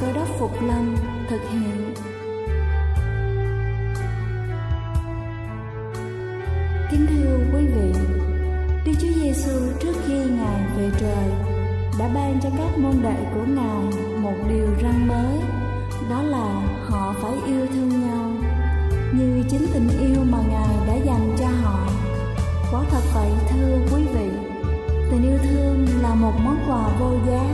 Cơ đốc Phục Lâm thực hiện. Kính thưa quý vị, Đức Chúa Giêsu trước khi Ngài về trời đã ban cho các môn đệ của Ngài một điều răn mới, đó là họ phải yêu thương nhau như chính tình yêu mà Ngài đã dành cho họ. Quả thật vậy thưa quý vị, tình yêu thương là một món quà vô giá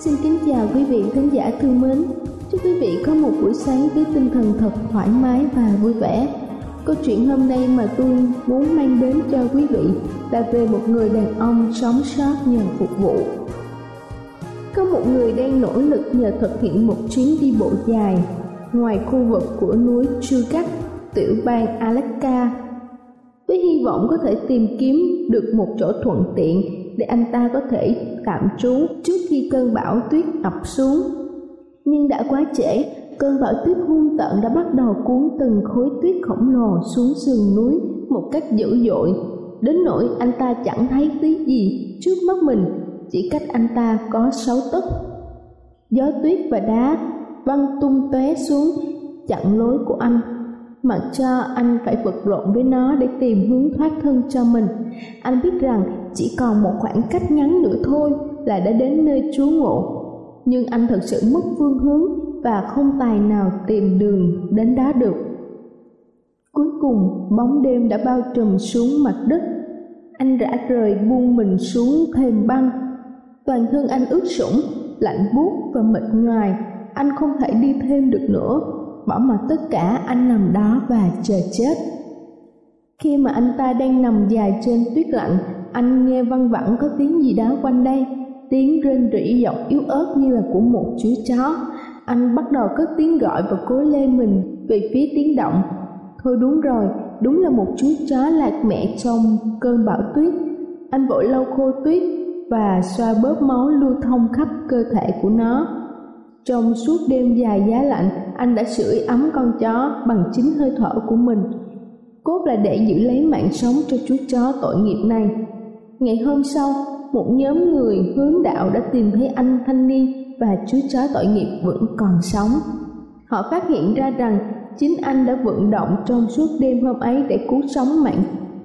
Xin kính chào quý vị khán giả thương mến. Chúc quý vị có một buổi sáng với tinh thần thật thoải mái và vui vẻ. Câu chuyện hôm nay mà tôi muốn mang đến cho quý vị là về một người đàn ông sống sót nhờ phục vụ. Có một người đang nỗ lực nhờ thực hiện một chuyến đi bộ dài ngoài khu vực của núi Chugach, tiểu bang Alaska với hy vọng có thể tìm kiếm được một chỗ thuận tiện để anh ta có thể tạm trú trước khi cơn bão tuyết ập xuống. Nhưng đã quá trễ, cơn bão tuyết hung tợn đã bắt đầu cuốn từng khối tuyết khổng lồ xuống sườn núi một cách dữ dội, đến nỗi anh ta chẳng thấy tí gì trước mắt mình, chỉ cách anh ta có sáu tấc. Gió tuyết và đá văng tung tóe xuống chặn lối của anh mặc cho anh phải vật lộn với nó để tìm hướng thoát thân cho mình. Anh biết rằng chỉ còn một khoảng cách ngắn nữa thôi là đã đến nơi trú ngụ. Nhưng anh thật sự mất phương hướng và không tài nào tìm đường đến đó được. Cuối cùng, bóng đêm đã bao trùm xuống mặt đất. Anh rã rời buông mình xuống thềm băng. Toàn thân anh ướt sũng, lạnh buốt và mệt nhoài. Anh không thể đi thêm được nữa bỏ mặc tất cả anh nằm đó và chờ chết khi mà anh ta đang nằm dài trên tuyết lạnh anh nghe văng vẳng có tiếng gì đó quanh đây. Tiếng rên rỉ giọng yếu ớt như là của một chú chó. Anh bắt đầu cất tiếng gọi và cố lê mình về phía tiếng động. Thôi đúng rồi đúng là một chú chó lạc mẹ trong cơn bão tuyết. Anh vội lau khô tuyết và xoa bớt máu lưu thông khắp cơ thể của nó. Trong suốt đêm dài giá lạnh, anh đã sưởi ấm con chó bằng chính hơi thở của mình. Cốt là để giữ lấy mạng sống cho chú chó tội nghiệp này. Ngày hôm sau, một nhóm người hướng đạo đã tìm thấy anh thanh niên và chú chó tội nghiệp vẫn còn sống. Họ phát hiện ra rằng chính anh đã vận động trong suốt đêm hôm ấy để cứu sống mạng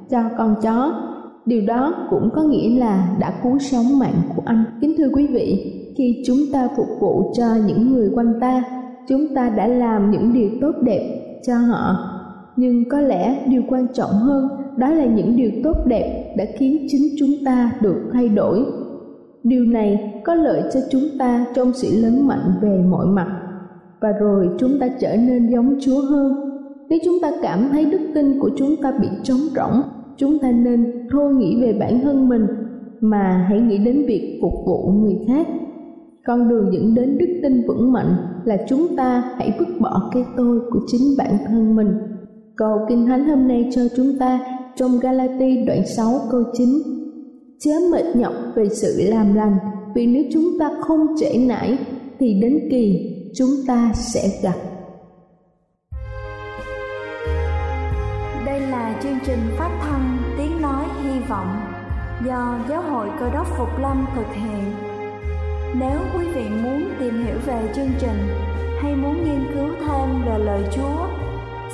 cho con chó. Điều đó cũng có nghĩa là đã cứu sống mạng của anh. Kính thưa quý vị, khi chúng ta phục vụ cho những người quanh ta chúng ta đã làm những điều tốt đẹp cho họ nhưng có lẽ điều quan trọng hơn đó là những điều tốt đẹp đã khiến chính chúng ta được thay đổi. Điều này có lợi cho chúng ta trong sự lớn mạnh về mọi mặt. Và rồi chúng ta trở nên giống chúa hơn. Nếu chúng ta cảm thấy đức tin của chúng ta bị trống rỗng, chúng ta nên thôi nghĩ về bản thân mình, mà hãy nghĩ đến việc phục vụ người khác. Con đường dẫn đến đức tin vững mạnh là chúng ta hãy vứt bỏ cái tôi của chính bản thân mình. Câu Kinh Thánh hôm nay cho chúng ta trong Galati đoạn 6 câu 9 Chớ mệt nhọc về sự làm lành, vì nếu chúng ta không trễ nải, thì đến kỳ chúng ta sẽ gặp. Đây là chương trình phát thanh Tiếng Nói Hy Vọng do Giáo hội Cơ đốc Phục Lâm thực hiện nếu quý vị muốn tìm hiểu về chương trình hay muốn nghiên cứu thêm về lời Chúa,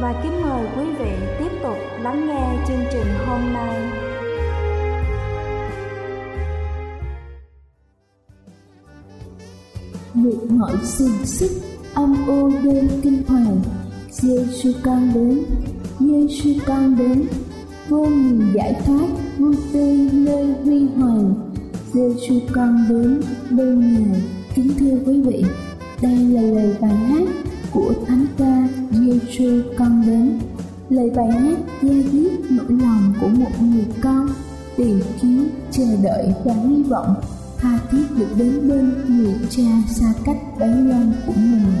và kính mời quý vị tiếp tục lắng nghe chương trình hôm nay. Nguyện mọi xin sức âm ô đêm kinh hoàng. Giêsu con đến Giêsu con đến. Vô nhìn giải thoát vui tươi nơi huy hoàng. Giêsu con đến bên ngài kính thưa quý vị, đây là lời bài hát của thánh ca Giêsu con đến. Lời bài hát gieo viết nỗi lòng của một người con, tìm kiếm, chờ đợi và hy vọng, tha thiết được đến bên người cha xa cách bấy lâu của mình.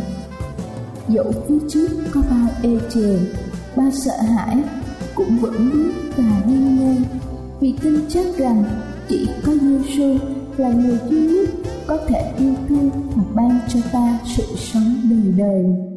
Dẫu phía trước có bao ê chề bao sợ hãi, cũng vẫn biết và đi ngơ vì tin chắc rằng chỉ có Giêsu là người duy nhất có thể yêu thương và ban cho ta sự sống đời đời.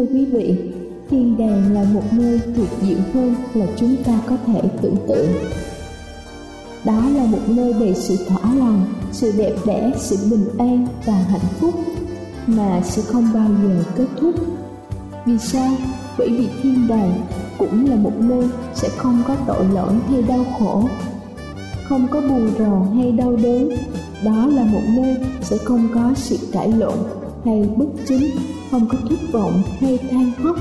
Thưa quý vị, thiên đàng là một nơi tuyệt diệu hơn là chúng ta có thể tưởng tượng. Đó là một nơi đầy sự thỏa lòng, sự đẹp đẽ, sự bình an và hạnh phúc mà sẽ không bao giờ kết thúc. Vì sao? Bởi vì thiên đàng cũng là một nơi sẽ không có tội lỗi hay đau khổ, không có buồn rầu hay đau đớn. Đó là một nơi sẽ không có sự cãi lộn hay bất chính không có thất vọng hay than khóc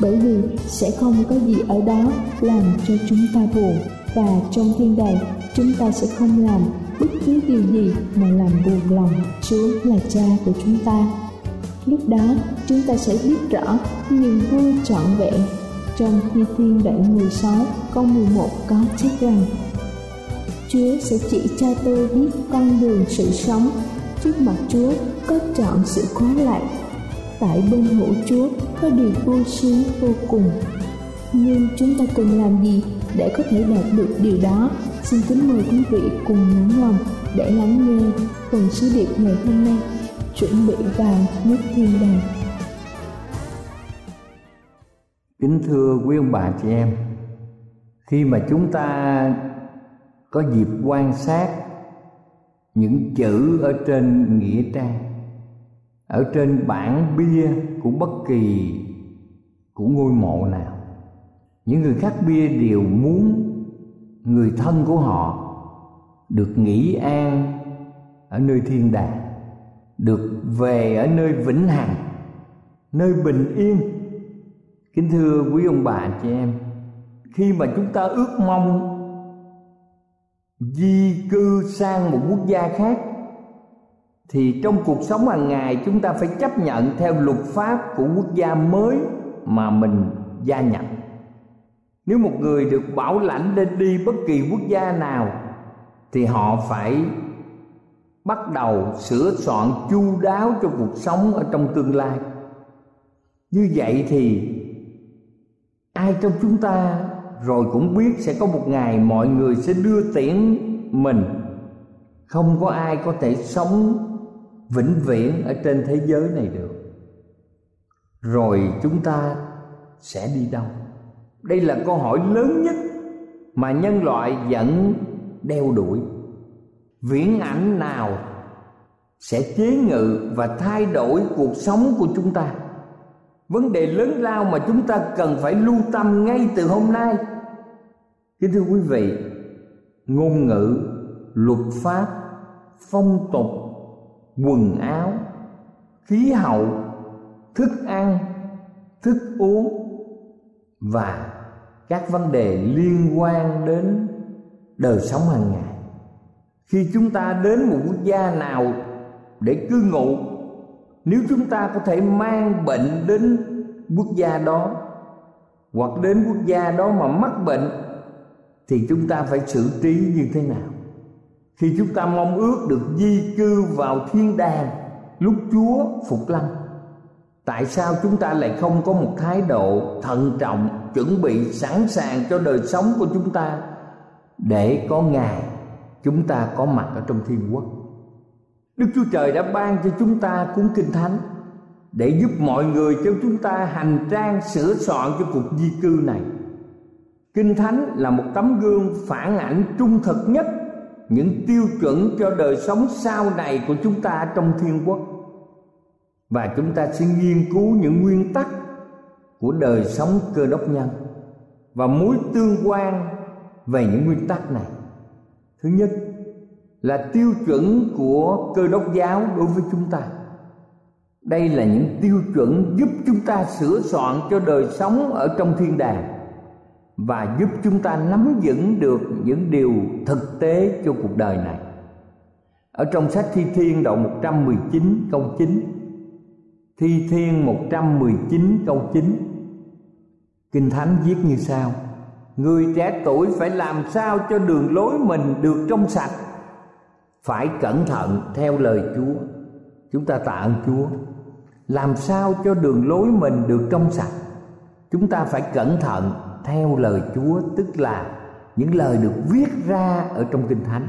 bởi vì sẽ không có gì ở đó làm cho chúng ta buồn và trong thiên đàng, chúng ta sẽ không làm bất cứ điều gì mà làm buồn lòng Chúa là cha của chúng ta. Lúc đó, chúng ta sẽ biết rõ niềm vui trọn vẹn. Trong Thi Thiên đoạn 16 câu 11 có chép rằng, Chúa sẽ chỉ cho tôi biết con đường sự sống Trước mặt Chúa có chọn sự khó lại. Tại bên hữu Chúa có điều vui sướng vô cùng. Nhưng chúng ta cần làm gì để có thể đạt được điều đó? Xin kính mời quý vị cùng lắng lòng để lắng nghe phần sứ điệp ngày hôm nay. Chuẩn bị vào nước thiên đàng. Kính thưa quý ông bà chị em, khi mà chúng ta có dịp quan sát những chữ ở trên nghĩa trang ở trên bảng bia của bất kỳ, của ngôi mộ nào, những người khác bia đều muốn người thân của họ được nghỉ an ở nơi thiên đàng, được về ở nơi vĩnh hằng, nơi bình yên. Kính thưa quý ông bà, chị em, khi mà chúng ta ước mong di cư sang một quốc gia khác thì trong cuộc sống hàng ngày, chúng ta phải chấp nhận theo luật pháp của quốc gia mới mà mình gia nhập. Nếu một người được bảo lãnh lên đi bất kỳ quốc gia nào, thì họ phải bắt đầu sửa soạn chu đáo cho cuộc sống ở trong tương lai. Như vậy thì ai trong chúng ta rồi cũng biết sẽ có một ngày mọi người sẽ đưa tiễn mình. Không có ai có thể sống vĩnh viễn ở trên thế giới này được. Rồi chúng ta sẽ đi đâu? Đây là câu hỏi lớn nhất mà nhân loại vẫn đeo đuổi. Viễn ảnh nào sẽ chế ngự và thay đổi cuộc sống của chúng ta? Vấn đề lớn lao mà chúng ta cần phải lưu tâm ngay từ hôm nay. Kính thưa quý vị, ngôn ngữ, luật pháp, phong tục quần áo, khí hậu, thức ăn, thức uống và các vấn đề liên quan đến đời sống hàng ngày. Khi chúng ta đến một quốc gia nào để cư ngụ, nếu chúng ta có thể mang bệnh đến quốc gia đó hoặc đến quốc gia đó mà mắc bệnh, thì chúng ta phải xử trí như thế nào? Khi chúng ta mong ước được di cư vào thiên đàng, lúc chúa phục lâm, tại sao chúng ta lại không có một thái độ thận trọng, chuẩn bị sẵn sàng cho đời sống của chúng ta để có ngày chúng ta có mặt ở trong thiên quốc? Đức chúa trời đã ban cho chúng ta cuốn kinh thánh để giúp mọi người cho chúng ta hành trang sửa soạn cho cuộc di cư này. Kinh thánh là một tấm gương phản ảnh trung thực nhất những tiêu chuẩn cho đời sống sau này của chúng ta trong thiên quốc. Và chúng ta sẽ nghiên cứu những nguyên tắc của đời sống cơ đốc nhân và mối tương quan về những nguyên tắc này. Thứ nhất là tiêu chuẩn của cơ đốc giáo đối với chúng ta. Đây là những tiêu chuẩn giúp chúng ta sửa soạn cho đời sống ở trong thiên đàng và giúp chúng ta nắm vững được những điều thực tế cho cuộc đời này. Ở trong sách Thi Thiên đoạn 119 câu 9 Thi Thiên 119 câu 9 Kinh Thánh viết như sau. Người trẻ tuổi phải làm sao cho đường lối mình được trong sạch? Phải cẩn thận theo lời Chúa. Chúng ta tạ ơn Chúa. Làm sao cho đường lối mình được trong sạch? Chúng ta phải cẩn thận theo lời Chúa, Tức là những lời được viết ra ở trong Kinh Thánh.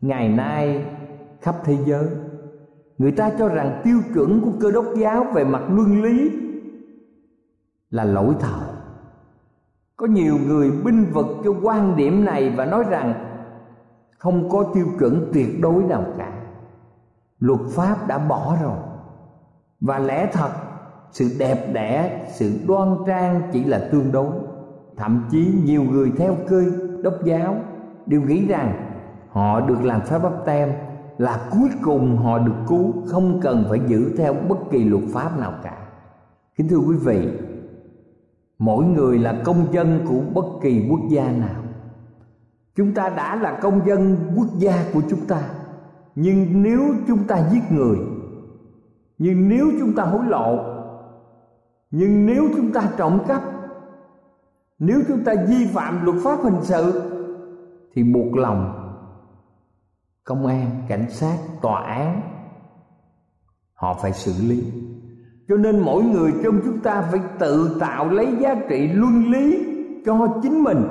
Ngày nay, khắp thế giới, Người ta cho rằng tiêu chuẩn của cơ đốc giáo về mặt luân lý là lỗi thời có nhiều người binh vực cho quan điểm này và nói rằng không có tiêu chuẩn tuyệt đối nào cả. Luật pháp đã bỏ rồi. Và lẽ thật, sự đẹp đẽ, sự đoan trang chỉ là tương đối thậm chí nhiều người theo cơ đốc giáo, đều nghĩ rằng họ được làm phép bắp tem là cuối cùng họ được cứu, không cần phải giữ theo bất kỳ luật pháp nào cả. Kính thưa quý vị, mỗi người là công dân của bất kỳ quốc gia nào. Chúng ta đã là công dân quốc gia của chúng ta, nhưng nếu chúng ta giết người, nhưng nếu chúng ta hối lộ, nhưng nếu chúng ta trộm cắp nếu chúng ta vi phạm luật pháp hình sự, thì buộc lòng, công an, cảnh sát, tòa án, họ phải xử lý. Cho nên mỗi người trong chúng ta phải tự tạo lấy giá trị luân lý cho chính mình,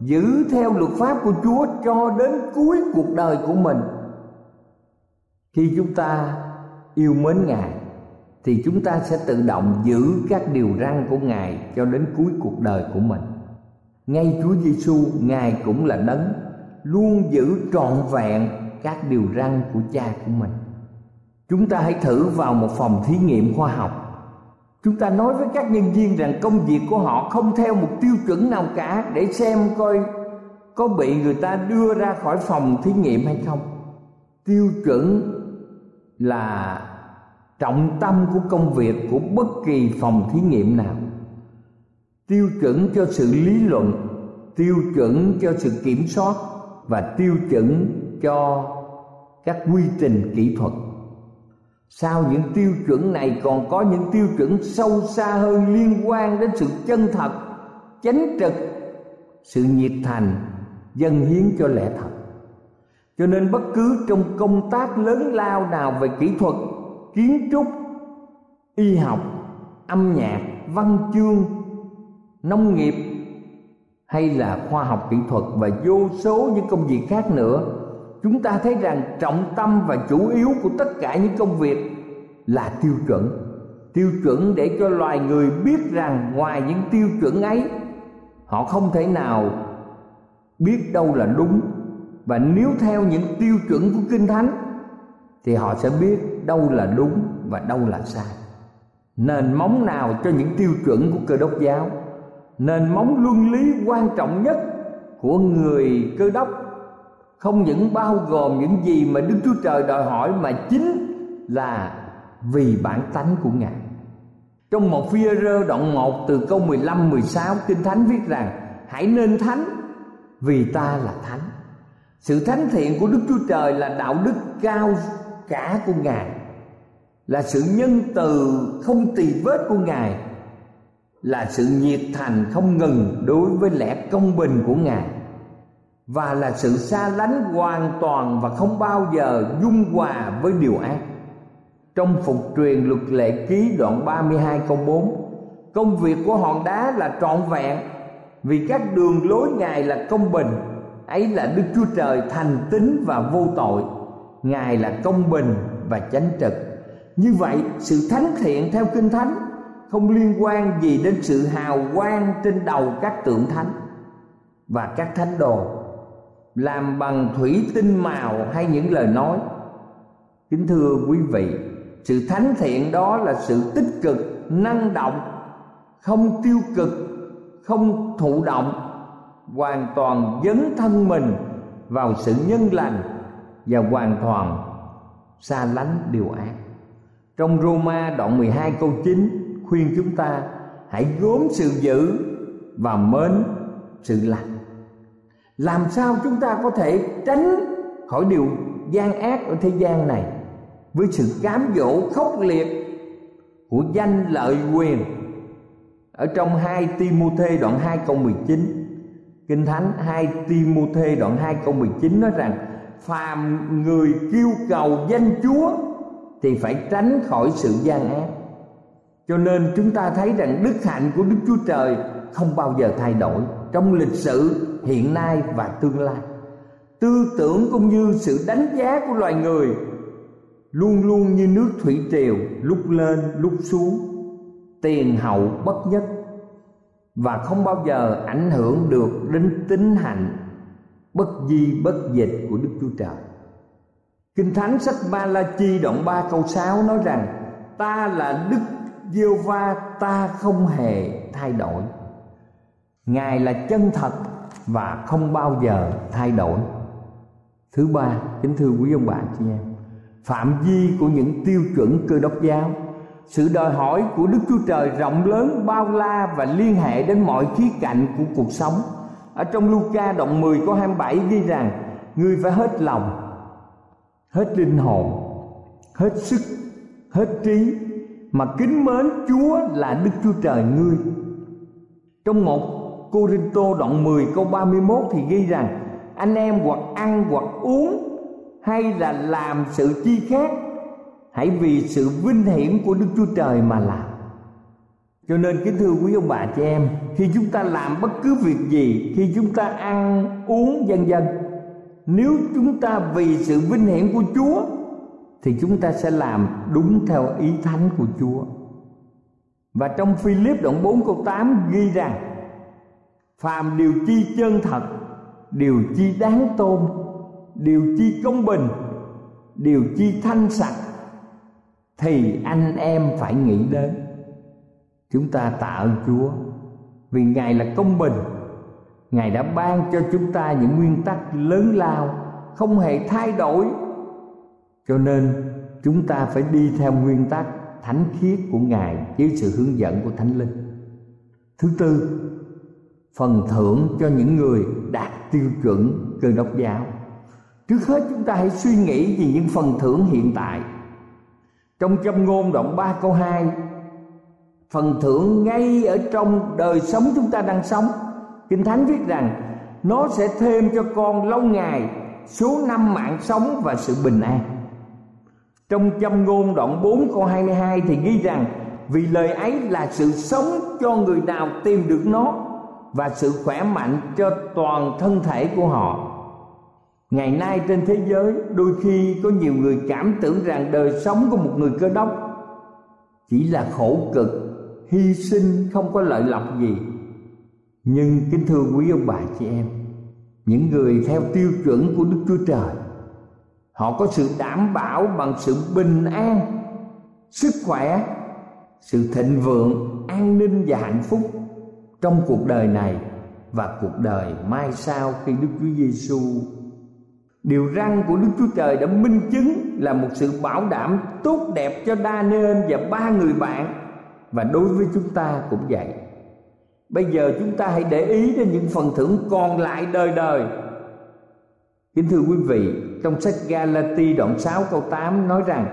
giữ theo luật pháp của chúa cho đến cuối cuộc đời của mình. Khi chúng ta yêu mến ngài thì chúng ta sẽ tự động giữ các điều răn của ngài cho đến cuối cuộc đời của mình. Ngay chúa giêsu ngài cũng là đấng luôn giữ trọn vẹn các điều răn của cha của mình. Chúng ta hãy thử vào một phòng thí nghiệm khoa học. Chúng ta nói với các nhân viên rằng công việc của họ không theo một tiêu chuẩn nào cả để xem coi có bị người ta đưa ra khỏi phòng thí nghiệm hay không. Tiêu chuẩn là trọng tâm của công việc của bất kỳ phòng thí nghiệm nào. Tiêu chuẩn cho sự lý luận, tiêu chuẩn cho sự kiểm soát và tiêu chuẩn cho các quy trình kỹ thuật. Sau những tiêu chuẩn này còn có những tiêu chuẩn sâu xa hơn liên quan đến sự chân thật, chánh trực, sự nhiệt thành dâng hiến cho lẽ thật. Cho nên bất cứ trong công tác lớn lao nào về kỹ thuật kiến trúc, y học, âm nhạc, văn chương, nông nghiệp, hay là khoa học kỹ thuật và vô số những công việc khác nữa, chúng ta thấy rằng trọng tâm và chủ yếu của tất cả những công việc là tiêu chuẩn. Tiêu chuẩn để cho loài người biết rằng ngoài những tiêu chuẩn ấy, họ không thể nào biết đâu là đúng. Và nếu theo những tiêu chuẩn của kinh thánh, thì họ sẽ biết đâu là đúng và đâu là sai nền móng nào cho những tiêu chuẩn của cơ đốc giáo nền móng luân lý quan trọng nhất của người cơ đốc không những bao gồm những gì mà Đức Chúa Trời đòi hỏi mà chính là vì bản tánh của Ngài. Trong một phi rơ đoạn 1 từ câu 15 16 Kinh Thánh viết rằng, hãy nên thánh vì ta là thánh. Sự thánh thiện của Đức Chúa Trời là đạo đức cao cả của Ngài, là sự nhân từ không tỳ vết của Ngài, là sự nhiệt thành không ngừng đối với lẽ công bình của Ngài, và là sự xa lánh hoàn toàn và không bao giờ dung hòa với điều ác. Trong phục truyền luật lệ ký đoạn 32 câu 4 Công việc của hòn đá là trọn vẹn, Vì các đường lối Ngài là công bình, Ấy là Đức Chúa Trời thành tín và vô tội Ngài là công bình và chánh trực. Như vậy, sự thánh thiện theo Kinh Thánh Không liên quan gì đến sự hào quang trên đầu các tượng thánh Và các thánh đồ, làm bằng thủy tinh màu hay những lời nói. Kính thưa quý vị, sự thánh thiện đó là sự tích cực, năng động, không tiêu cực, không thụ động, hoàn toàn dấn thân mình vào sự nhân lành và hoàn toàn xa lánh điều ác. Trong Roma đoạn 12 câu 9 khuyên chúng ta hãy gốm sự dữ và mến sự lành. Làm sao chúng ta có thể tránh khỏi điều gian ác ở thế gian này? Với sự cám dỗ khốc liệt của danh lợi quyền. Ở trong 2 Timôthê đoạn 2 câu 19 Kinh Thánh 2 Timôthê đoạn 2 câu 19 nói rằng phàm người kêu cầu danh Chúa thì phải tránh khỏi sự gian ác. Cho nên chúng ta thấy rằng đức hạnh của Đức Chúa Trời không bao giờ thay đổi trong lịch sử, hiện nay và tương lai tư tưởng cũng như sự đánh giá của loài người luôn luôn như nước thủy triều lúc lên, lúc xuống, tiền hậu bất nhất và không bao giờ ảnh hưởng được đến tính hạnh bất di bất dịch của Đức Chúa Trời. Kinh Thánh sách Ba La Chi đoạn 3 câu 6 nói rằng ta là Đức Diêu Va ta không hề thay đổi. Ngài là chân thật và không bao giờ thay đổi. Thứ ba, kính thưa quý ông bà chị em, phạm vi của những tiêu chuẩn cơ đốc giáo sự đòi hỏi của đức chúa trời rộng lớn bao la và liên hệ đến mọi khía cạnh của cuộc sống ở trong Luca đoạn 10 câu 27 ghi rằng Ngươi phải hết lòng, Hết linh hồn, Hết sức, Hết trí, Mà kính mến Chúa là Đức Chúa Trời ngươi. Trong một Cô Rinh Tô đoạn 10 câu 31 thì ghi rằng, Anh em hoặc ăn hoặc uống, Hay là làm sự chi khác, Hãy vì sự vinh hiển của Đức Chúa Trời mà làm cho nên kính thưa quý ông bà chị em, khi chúng ta làm bất cứ việc gì, khi chúng ta ăn, uống, vân vân, nếu chúng ta vì sự vinh hiển của chúa, thì chúng ta sẽ làm đúng theo ý thánh của chúa. Và trong Philip đoạn 4 câu 8 ghi rằng, Phàm điều chi chân thật, Điều chi đáng tôn, Điều chi công bình, Điều chi thanh sạch, Thì anh em phải nghĩ đến chúng ta tạ ơn chúa vì ngài là công bình. Ngài đã ban cho chúng ta những nguyên tắc lớn lao, không hề thay đổi. Cho nên, chúng ta phải đi theo nguyên tắc thánh khiết của ngài dưới sự hướng dẫn của thánh linh. Thứ tư, phần thưởng cho những người đạt tiêu chuẩn cơ đốc giáo. Trước hết, chúng ta hãy suy nghĩ về những phần thưởng hiện tại. Trong châm ngôn đoạn 3 câu 2 phần thưởng ngay ở trong đời sống chúng ta đang sống. Kinh thánh viết rằng, nó sẽ thêm cho con lâu ngày số năm mạng sống và sự bình an. Trong châm ngôn đoạn 4 câu 22 thì ghi rằng, vì lời ấy là sự sống cho người nào tìm được nó và sự khỏe mạnh cho toàn thân thể của họ. Ngày nay trên thế giới, đôi khi có nhiều người cảm tưởng rằng đời sống của một người cơ đốc chỉ là khổ cực hy sinh không có lợi lộc gì. Nhưng kính thưa quý ông bà chị em, những người theo tiêu chuẩn của đức chúa trời, họ có sự đảm bảo bằng sự bình an, sức khỏe, sự thịnh vượng, an ninh và hạnh phúc trong cuộc đời này và cuộc đời mai sau khi Đức Chúa Giêsu Điều răn của Đức Chúa Trời đã minh chứng là một sự bảo đảm tốt đẹp cho Đa Nên và ba người bạn và đối với chúng ta cũng vậy. Bây giờ chúng ta hãy để ý đến những phần thưởng còn lại đời đời. Kính thưa quý vị, trong sách Galati đoạn 6 câu 8 nói rằng,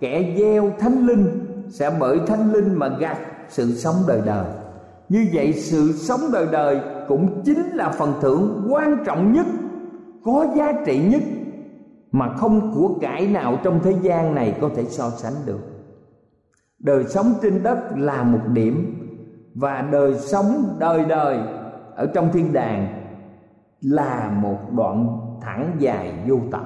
kẻ gieo thánh linh sẽ bởi thánh linh mà gặt sự sống đời đời. Như vậy sự sống đời đời cũng chính là phần thưởng quan trọng nhất, có giá trị nhất mà không của cải nào trong thế gian này có thể so sánh được đời sống trên đất là một điểm và đời sống đời đời ở trong thiên đàng là một đoạn thẳng dài vô tận.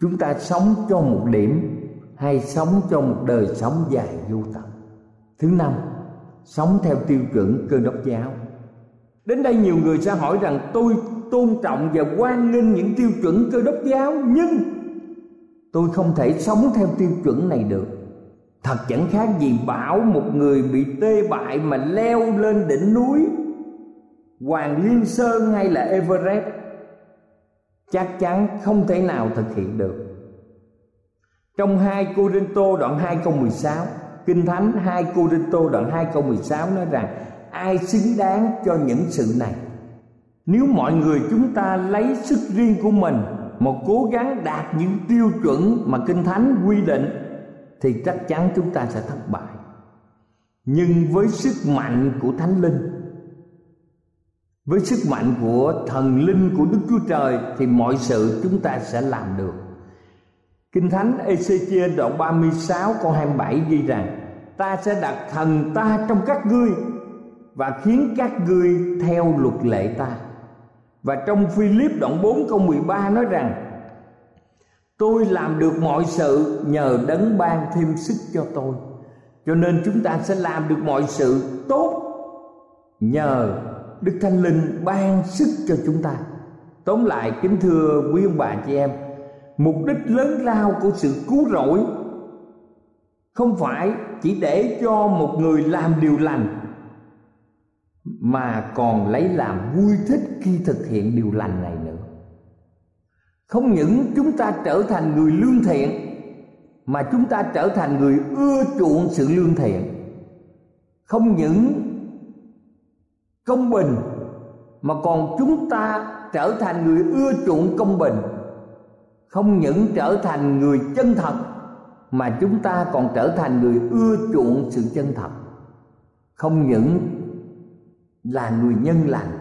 Chúng ta sống cho một điểm hay sống cho một đời sống dài vô tận? Thứ năm, sống theo tiêu chuẩn cơ đốc giáo. Đến đây nhiều người sẽ hỏi rằng tôi tôn trọng và quan nghênh những tiêu chuẩn cơ đốc giáo, nhưng tôi không thể sống theo tiêu chuẩn này được thật chẳng khác gì bảo một người bị tê bại mà leo lên đỉnh núi. Hoàng liên sơn hay là everest chắc chắn không thể nào thực hiện được. Trong hai Cô Rinh Tô đoạn 2 câu 16 Kinh Thánh hai Cô Rinh Tô đoạn 2 câu 16 nói rằng, Ai xứng đáng cho những sự này? Nếu mọi người chúng ta lấy sức riêng của mình Một cố gắng đạt những tiêu chuẩn mà Kinh Thánh quy định thì chắc chắn chúng ta sẽ thất bại. Nhưng với sức mạnh của thánh linh, với sức mạnh của thần linh của đức chúa trời thì mọi sự chúng ta sẽ làm được. Kinh thánh ezechiel đoạn 36 câu 27 ghi rằng, ta sẽ đặt thần ta trong các ngươi và khiến các ngươi theo luật lệ ta. Và trong Philip đoạn 4 câu 13 nói rằng tôi làm được mọi sự nhờ đấng ban thêm sức cho tôi. Cho nên chúng ta sẽ làm được mọi sự tốt nhờ đức thánh linh ban sức cho chúng ta. Tóm lại, kính thưa quý ông bà chị em, mục đích lớn lao của sự cứu rỗi không phải chỉ để cho một người làm điều lành, mà còn lấy làm vui thích khi thực hiện điều lành này nữa không những chúng ta trở thành người lương thiện, mà chúng ta trở thành người ưa chuộng sự lương thiện. Không những công bình, mà còn chúng ta trở thành người ưa chuộng công bình. Không những trở thành người chân thật, mà chúng ta còn trở thành người ưa chuộng sự chân thật. Không những là người nhân lành,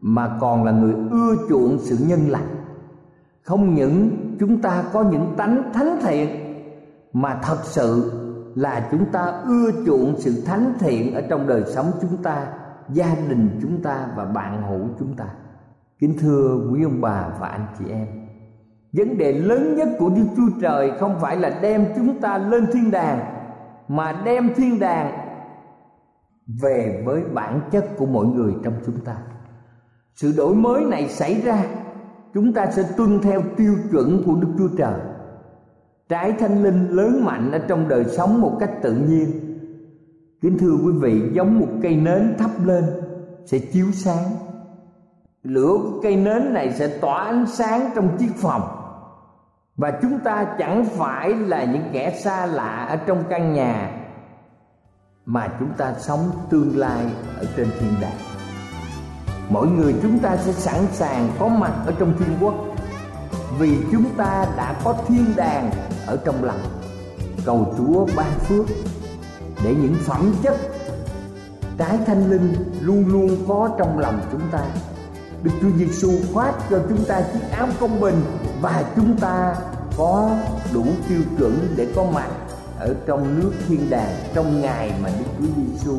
mà còn là người ưa chuộng sự nhân lành không những chúng ta có những tánh thánh thiện, mà thật sự là chúng ta ưa chuộng sự thánh thiện ở trong đời sống chúng ta, gia đình chúng ta và bạn hữu chúng ta. Kính thưa quý ông bà và anh chị em, vấn đề lớn nhất của đức chúa trời không phải là đem chúng ta lên thiên đàng, mà đem thiên đàng về với bản chất của mỗi người trong chúng ta. Sự đổi mới này xảy ra chúng ta sẽ tuân theo tiêu chuẩn của đức chúa trời. Trái thanh linh lớn mạnh ở trong đời sống một cách tự nhiên. Kính thưa quý vị, giống một cây nến thắp lên sẽ chiếu sáng. Lửa của cây nến này sẽ tỏa ánh sáng trong chiếc phòng. Và chúng ta chẳng phải là những kẻ xa lạ ở trong căn nhà mà chúng ta sống tương lai ở trên thiên đàng mỗi người chúng ta sẽ sẵn sàng có mặt ở trong thiên quốc. Vì chúng ta đã có thiên đàng ở trong lòng. Cầu chúa ban phước để những phẩm chất trái thanh linh luôn luôn có trong lòng chúng ta. Đức Chúa Giêsu khoác cho chúng ta chiếc áo công bình và chúng ta có đủ tiêu chuẩn để có mặt ở trong nước thiên đàng trong ngày mà Đức Chúa Giêsu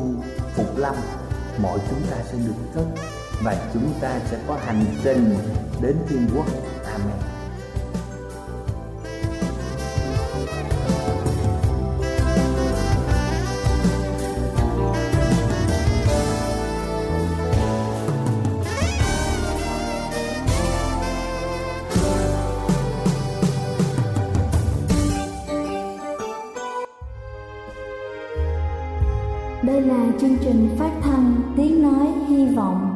phục lâm. Mọi chúng ta sẽ được cất và chúng ta sẽ có hành trình đến thiên quốc. Amen. Đây là chương trình phát thanh Tiếng Nói Hy Vọng